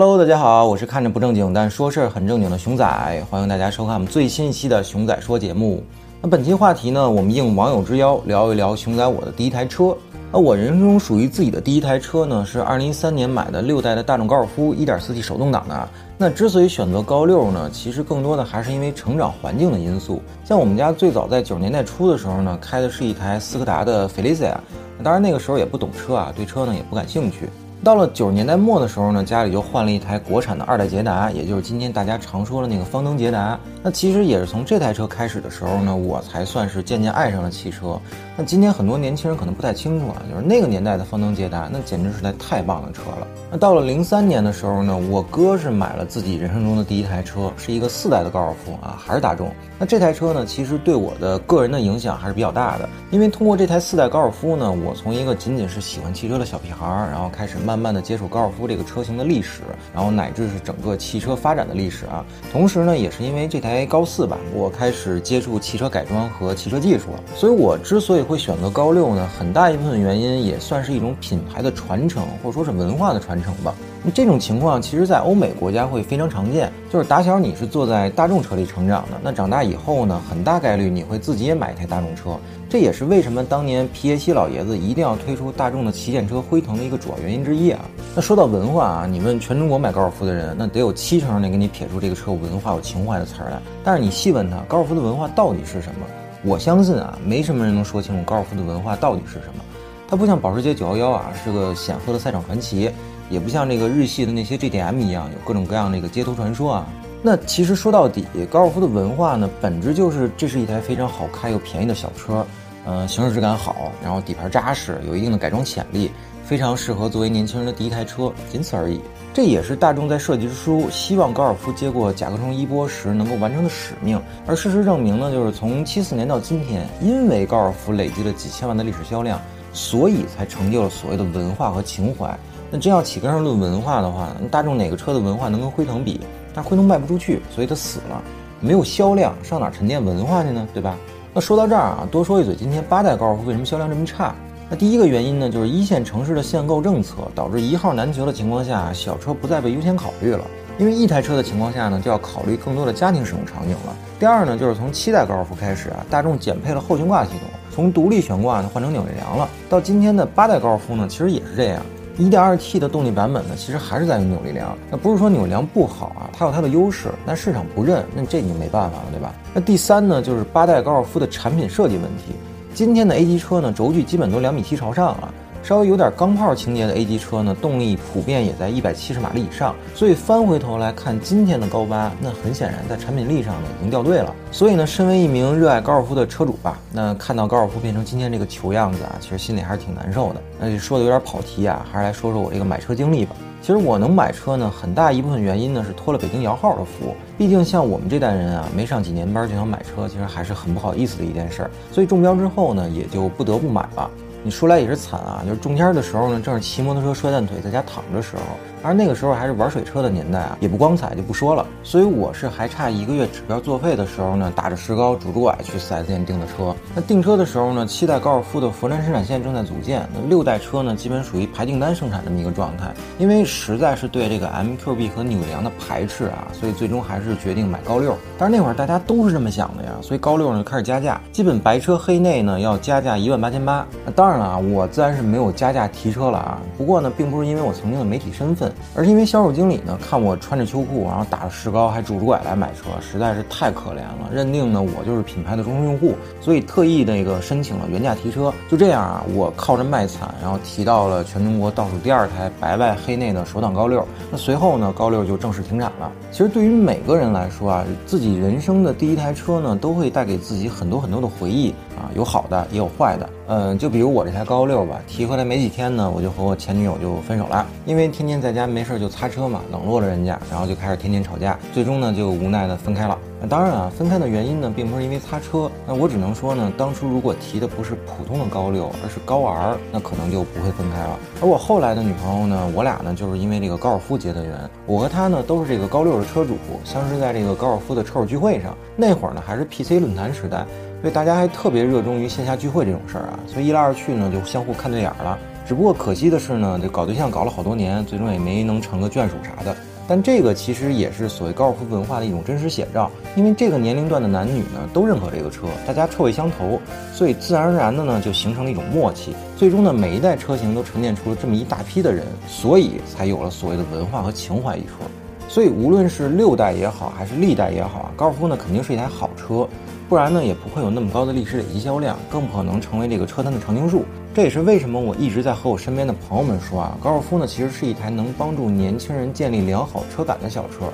Hello，大家好，我是看着不正经但说事儿很正经的熊仔，欢迎大家收看我们最新一期的熊仔说节目。那本期话题呢，我们应网友之邀聊一聊熊仔我的第一台车。那我人生中属于自己的第一台车呢，是二零一三年买的六代的大众高尔夫一点四 T 手动挡的。那之所以选择高六呢，其实更多的还是因为成长环境的因素。像我们家最早在九十年代初的时候呢，开的是一台斯柯达的 Felicia，当然那个时候也不懂车啊，对车呢也不感兴趣。到了九十年代末的时候呢，家里就换了一台国产的二代捷达，也就是今天大家常说的那个方登捷达。那其实也是从这台车开始的时候呢，我才算是渐渐爱上了汽车。那今天很多年轻人可能不太清楚啊，就是那个年代的方登捷达，那简直是台太棒的车了。那到了零三年的时候呢，我哥是买了自己人生中的第一台车，是一个四代的高尔夫啊，还是大众。那这台车呢，其实对我的个人的影响还是比较大的，因为通过这台四代高尔夫呢，我从一个仅仅是喜欢汽车的小屁孩，然后开始慢慢的接触高尔夫这个车型的历史，然后乃至是整个汽车发展的历史啊。同时呢，也是因为这台高四吧，我开始接触汽车改装和汽车技术了。所以我之所以会选择高六呢，很大一部分原因也算是一种品牌的传承，或者说是文化的传承吧。那这种情况其实，在欧美国家会非常常见，就是打小你是坐在大众车里成长的，那长大以后呢，很大概率你会自己也买一台大众车。这也是为什么当年皮耶希老爷子一定要推出大众的旗舰车辉腾的一个主要原因之一啊。那说到文化啊，你问全中国买高尔夫的人，那得有七成人给你撇出这个车有文化、有情怀的词儿来。但是你细问他，高尔夫的文化到底是什么？我相信啊，没什么人能说清楚高尔夫的文化到底是什么。它不像保时捷911啊，是个显赫的赛场传奇。也不像这个日系的那些 GDM 一样有各种各样的一个街头传说啊。那其实说到底，高尔夫的文化呢，本质就是这是一台非常好开又便宜的小车，呃，行驶质感好，然后底盘扎实，有一定的改装潜力，非常适合作为年轻人的第一台车，仅此而已。这也是大众在设计之初希望高尔夫接过甲壳虫衣钵时能够完成的使命。而事实证明呢，就是从七四年到今天，因为高尔夫累积了几千万的历史销量，所以才成就了所谓的文化和情怀。那真要起根上论文化的话，大众哪个车的文化能跟辉腾比？但辉腾卖不出去，所以它死了，没有销量，上哪沉淀文化去呢？对吧？那说到这儿啊，多说一嘴，今天八代高尔夫为什么销量这么差？那第一个原因呢，就是一线城市的限购政策导致一号难求的情况下，小车不再被优先考虑了。因为一台车的情况下呢，就要考虑更多的家庭使用场景了。第二呢，就是从七代高尔夫开始啊，大众减配了后悬挂系统，从独立悬挂呢换成扭力梁了。到今天的八代高尔夫呢，其实也是这样。一点二 T 的动力版本呢，其实还是在于扭力梁。那不是说扭梁不好啊，它有它的优势，但市场不认，那这你就没办法了，对吧？那第三呢，就是八代高尔夫的产品设计问题。今天的 A 级车呢，轴距基本都两米七朝上了。稍微有点钢炮情节的 A 级车呢，动力普遍也在一百七十马力以上。所以翻回头来看今天的高八，那很显然在产品力上呢已经掉队了。所以呢，身为一名热爱高尔夫的车主吧，那看到高尔夫变成今天这个球样子啊，其实心里还是挺难受的。那就说的有点跑题啊，还是来说说我这个买车经历吧。其实我能买车呢，很大一部分原因呢是托了北京摇号的福。毕竟像我们这代人啊，没上几年班就想买车，其实还是很不好意思的一件事儿。所以中标之后呢，也就不得不买了。你说来也是惨啊，就是中间的时候呢，正是骑摩托车摔断腿在家躺着时候，而那个时候还是玩水车的年代啊，也不光彩就不说了。所以我是还差一个月指标作废的时候呢，打着石膏拄着拐去 4S 店订的车。那订车的时候呢，七代高尔夫的佛山生产线正在组建，那六代车呢，基本属于排订单生产这么一个状态。因为实在是对这个 MQB 和扭梁的排斥啊，所以最终还是决定买高六。但是那会儿大家都是这么想的呀，所以高六呢开始加价，基本白车黑内呢要加价一万八千八。那当然。当然了啊，我自然是没有加价提车了啊。不过呢，并不是因为我曾经的媒体身份，而是因为销售经理呢看我穿着秋裤，然后打着石膏，还拄着拐来买车，实在是太可怜了。认定呢我就是品牌的忠实用户，所以特意那个申请了原价提车。就这样啊，我靠着卖惨，然后提到了全中国倒数第二台白外黑内的手挡高六。那随后呢，高六就正式停产了。其实对于每个人来说啊，自己人生的第一台车呢，都会带给自己很多很多的回忆啊，有好的也有坏的。嗯，就比如我这台高六吧，提回来没几天呢，我就和我前女友就分手了，因为天天在家没事就擦车嘛，冷落了人家，然后就开始天天吵架，最终呢就无奈的分开了。那当然啊，分开的原因呢，并不是因为擦车，那我只能说呢，当初如果提的不是普通的高六，而是高 R，那可能就不会分开了。而我后来的女朋友呢，我俩呢就是因为这个高尔夫结的缘，我和她呢都是这个高六的车主，相识在这个高尔夫的车友聚会上，那会儿呢还是 PC 论坛时代。所以大家还特别热衷于线下聚会这种事儿啊，所以一来二去呢，就相互看对眼儿了。只不过可惜的是呢，这搞对象搞了好多年，最终也没能成个眷属啥的。但这个其实也是所谓高尔夫文化的一种真实写照，因为这个年龄段的男女呢都认可这个车，大家臭味相投，所以自然而然的呢就形成了一种默契。最终呢，每一代车型都沉淀出了这么一大批的人，所以才有了所谓的文化和情怀一说。所以无论是六代也好，还是历代也好啊，高尔夫呢肯定是一台好车。不然呢，也不会有那么高的历史累积销量，更不可能成为这个车坛的常青树。这也是为什么我一直在和我身边的朋友们说啊，高尔夫呢其实是一台能帮助年轻人建立良好车感的小车。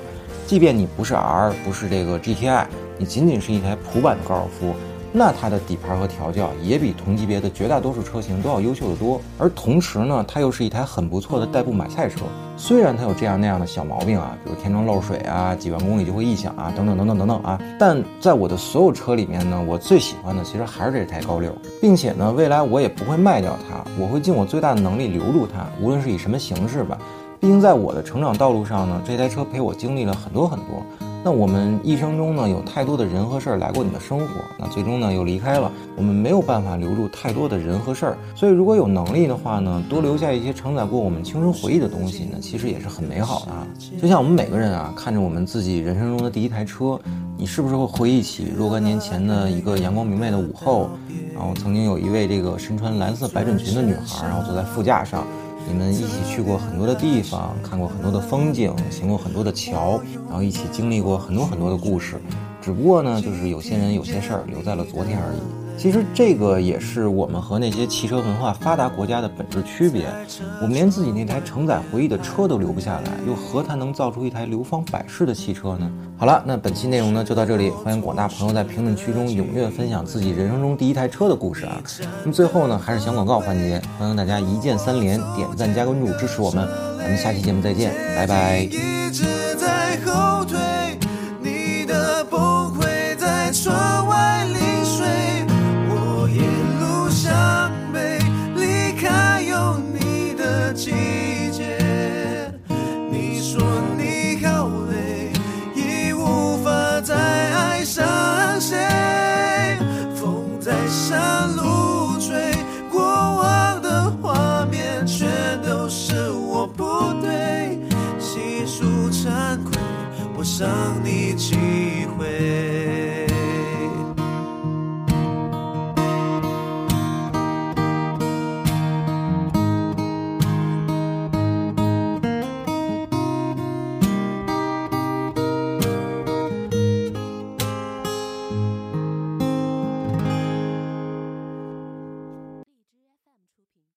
即便你不是 R，不是这个 GTI，你仅仅是一台普版的高尔夫。那它的底盘和调教也比同级别的绝大多数车型都要优秀的多，而同时呢，它又是一台很不错的代步买菜车。虽然它有这样那样的小毛病啊，比如天窗漏水啊，几万公里就会异响啊，等等等等等等啊，但在我的所有车里面呢，我最喜欢的其实还是这台高六，并且呢，未来我也不会卖掉它，我会尽我最大的能力留住它，无论是以什么形式吧。毕竟在我的成长道路上呢，这台车陪我经历了很多很多。那我们一生中呢，有太多的人和事儿来过你的生活，那最终呢又离开了，我们没有办法留住太多的人和事儿，所以如果有能力的话呢，多留下一些承载过我们青春回忆的东西呢，其实也是很美好的。就像我们每个人啊，看着我们自己人生中的第一台车，你是不是会回忆起若干年前的一个阳光明媚的午后，然后曾经有一位这个身穿蓝色百褶裙的女孩，然后坐在副驾上。你们一起去过很多的地方，看过很多的风景，行过很多的桥，然后一起经历过很多很多的故事。只不过呢，就是有些人有些事儿留在了昨天而已。其实这个也是我们和那些汽车文化发达国家的本质区别。我们连自己那台承载回忆的车都留不下来，又何谈能造出一台流芳百世的汽车呢？好了，那本期内容呢就到这里，欢迎广大朋友在评论区中踊跃分享自己人生中第一台车的故事啊。那么最后呢，还是小广告环节，欢迎大家一键三连，点赞加关注支持我们。咱们下期节目再见，拜拜。季节你说你好累已无法再爱上谁风在山路吹过往的画面全都是我不对细数惭愧我伤你几